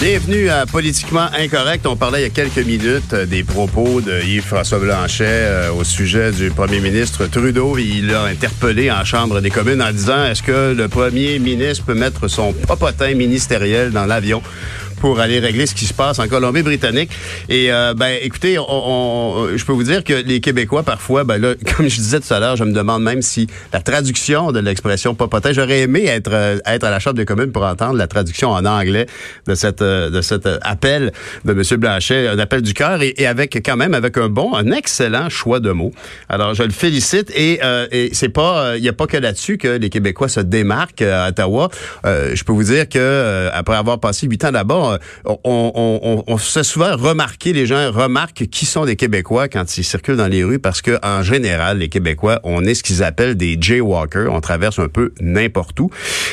Bienvenue à Politiquement Incorrect. On parlait il y a quelques minutes euh, des propos de Yves-François Blanchet euh, au sujet du premier ministre Trudeau. Il l'a interpellé en Chambre des communes en disant est-ce que le premier ministre peut mettre son popotin ministériel dans l'avion? Pour aller régler ce qui se passe en Colombie-Britannique. Et euh, ben, écoutez, on, je peux vous dire que les Québécois parfois, ben là, comme je disais tout à l'heure, je me demande même si la traduction de l'expression popotin, j'aurais aimé être euh, être à la Chambre des communes pour entendre la traduction en anglais de cette euh, de cet appel de M. Blanchet, un appel du cœur et, avec quand même avec un bon, un excellent choix de mots. Alors je le félicite et, et c'est pas, il y a pas que là-dessus que les Québécois se démarquent à Ottawa. je peux vous dire que après avoir passé huit ans là-bas, on, on, on, se souvent remarquer, les gens remarquent qui sont des Québécois quand ils circulent dans les rues parce que en général, les Québécois, on est ce qu'ils appellent des jaywalkers. On traverse un peu n'importe où.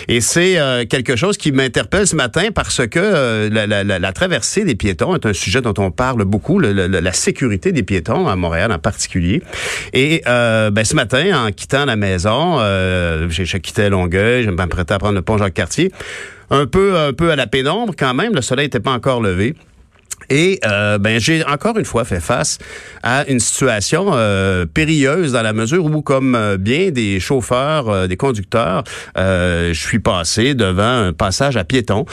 Et c'est euh, quelque chose qui m'interpelle ce matin parce que euh, la, traversée des piétons est un sujet dont on parle beaucoup, la sécurité des piétons à Montréal en particulier. Et euh, ben, ce matin, en quittant la maison, euh, j'ai quitté Longueuil, je m'apprêtais à prendre le pont Jacques-Cartier un peu, un peu à la pénombre quand même. Le soleil n'était pas encore levé. Et euh, ben j'ai encore une fois fait face à une situation euh, périlleuse dans la mesure où, comme euh, bien des chauffeurs, euh, des conducteurs, je suis passé devant un passage à piétons.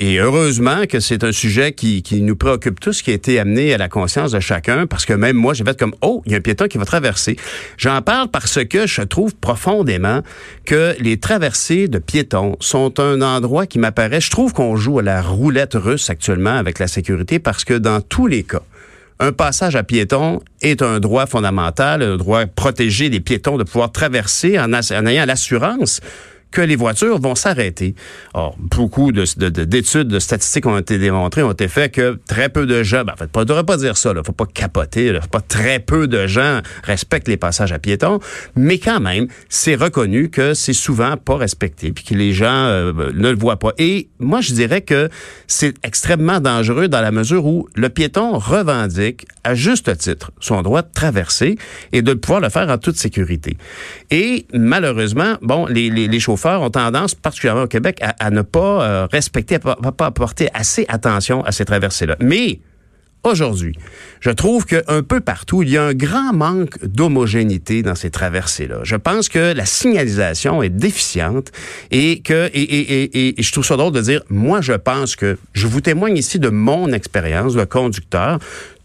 et heureusement que c'est un sujet qui, qui nous préoccupe tous, qui a été amené à la conscience de chacun, parce que même moi, j'ai fait comme oh, il y a un piéton qui va traverser. J'en parle parce que je trouve profondément que les traversées de piétons sont un endroit qui m'apparaît. Je trouve qu'on joue à la roulette russe actuellement avec la sécurité parce que dans tous les cas, un passage à piétons est un droit fondamental, un droit protégé des piétons de pouvoir traverser en, en ayant l'assurance que les voitures vont s'arrêter. Or, beaucoup d'études, de, de, statistiques ont été démontrées, ont été faites que très peu de gens, ben, en fait, on ne devrait pas dire ça, il faut pas capoter, là, faut pas très peu de gens respectent les passages à piétons, mais quand même, c'est reconnu que c'est souvent pas respecté, puis que les gens euh, ne le voient pas. Et moi, je dirais que c'est extrêmement dangereux dans la mesure où le piéton revendique, à juste titre, son droit de traverser et de pouvoir le faire en toute sécurité. Et malheureusement, bon, les, les, les chauffeurs ont tendance, particulièrement au Québec, à, ne pas euh, respecter, à ne pas apporter assez attention à ces traversées-là. Mais aujourd'hui, je trouve qu'un peu partout, il y a un grand manque d'homogénéité dans ces traversées-là. Je pense que la signalisation est déficiente et que et, et, et, je trouve ça drôle de dire, moi, je pense que je vous témoigne ici de mon expérience de conducteur.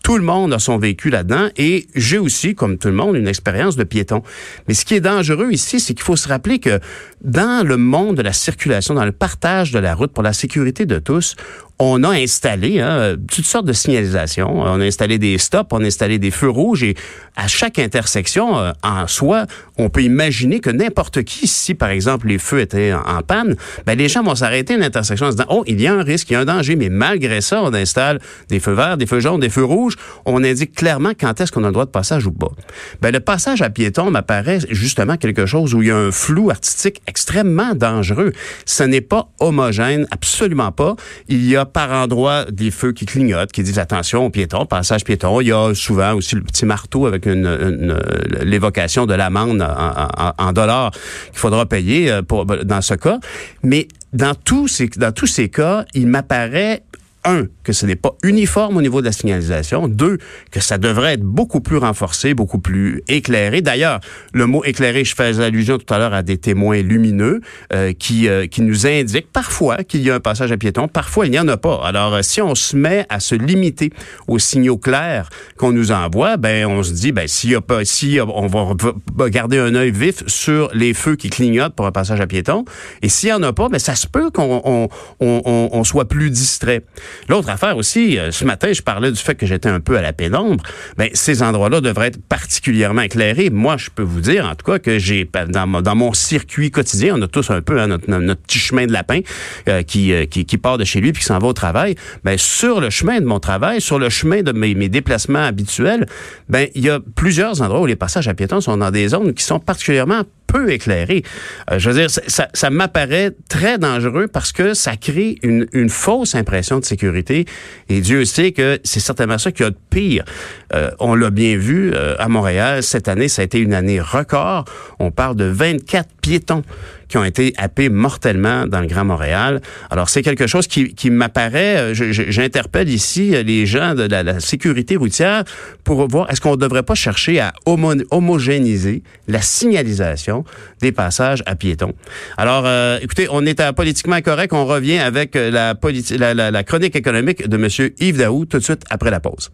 Tout le monde a son vécu là-dedans et j'ai aussi, comme tout le monde, une expérience de piéton. Mais ce qui est dangereux ici, c'est qu'il faut se rappeler que dans le monde de la circulation, dans le partage de la route pour la sécurité de tous, on a installé hein, toutes sortes de signalisations. On a installé des stops, on a installé des feux rouges et à chaque intersection, euh, en soi, on peut imaginer que n'importe qui, si par exemple les feux étaient en, panne, ben, les gens vont s'arrêter à une intersection en se disant, oh, il y a un risque, il y a un danger, mais malgré ça, on installe des feux verts, des feux jaunes, des feux rouges. On indique clairement quand est-ce qu'on a le droit de passage ou pas. Ben, le passage à piéton m'apparaît justement quelque chose où il y a un flou artistique extrêmement dangereux. Ce n'est pas homogène, absolument pas. Il y a par endroit des feux qui clignotent, qui disent attention aux piétons, passage piéton. Il y a souvent aussi le petit marteau avec une, l'évocation de l'amende en, dollars qu'il faudra payer euh, dans ce cas. Mais dans tous ces cas, il m'apparaît un, que ce n'est pas uniforme au niveau de la signalisation. Deux, que ça devrait être beaucoup plus renforcé, beaucoup plus éclairé. D'ailleurs, le mot éclairé, je faisais allusion tout à l'heure à des témoins lumineux euh, qui, euh, qui nous indiquent parfois qu'il y a un passage à piéton, parfois il n'y en a pas. Alors, euh, si on se met à se limiter aux signaux clairs qu'on nous envoie, ben on se dit, ben s'il y a pas, si on va garder un œil vif sur les feux qui clignotent pour un passage à piéton, et s'il n'y en a pas, ben ça se peut qu'on on, on, on soit plus distrait. L'autre affaire aussi, euh, ce matin, je parlais du fait que j'étais un peu à la pénombre. Ben, ces endroits-là devraient être particulièrement éclairés. Moi, je peux vous dire, en tout cas, que j'ai dans, mon- dans mon circuit quotidien, on a tous un peu hein, notre, notre petit chemin de lapin euh, qui, euh, qui, qui part de chez lui puis qui s'en va au travail. Ben, sur le chemin de mon travail, sur le chemin de mes, mes déplacements habituels, ben, il y a plusieurs endroits où les passages à piétons sont dans des zones qui sont particulièrement peu éclairées. Euh, je veux dire, ça, ça, ça m'apparaît très dangereux parce que ça crée une, une fausse impression de sécurité. Et Dieu sait que c'est certainement ça qu'il y a de pire. Euh, on l'a bien vu euh, à Montréal, cette année, ça a été une année record. On parle de 24 piétons qui ont été happés mortellement dans le Grand Montréal. Alors, c'est quelque chose qui, m'apparaît, euh, j'interpelle ici euh, les gens de la, sécurité routière pour voir, est-ce qu'on ne devrait pas chercher à homo- homogénéiser la signalisation des passages à piétons? Alors, euh, écoutez, on est à Politiquement Correct, on revient avec la, la chronique économique de M. Yves Daou tout de suite après la pause.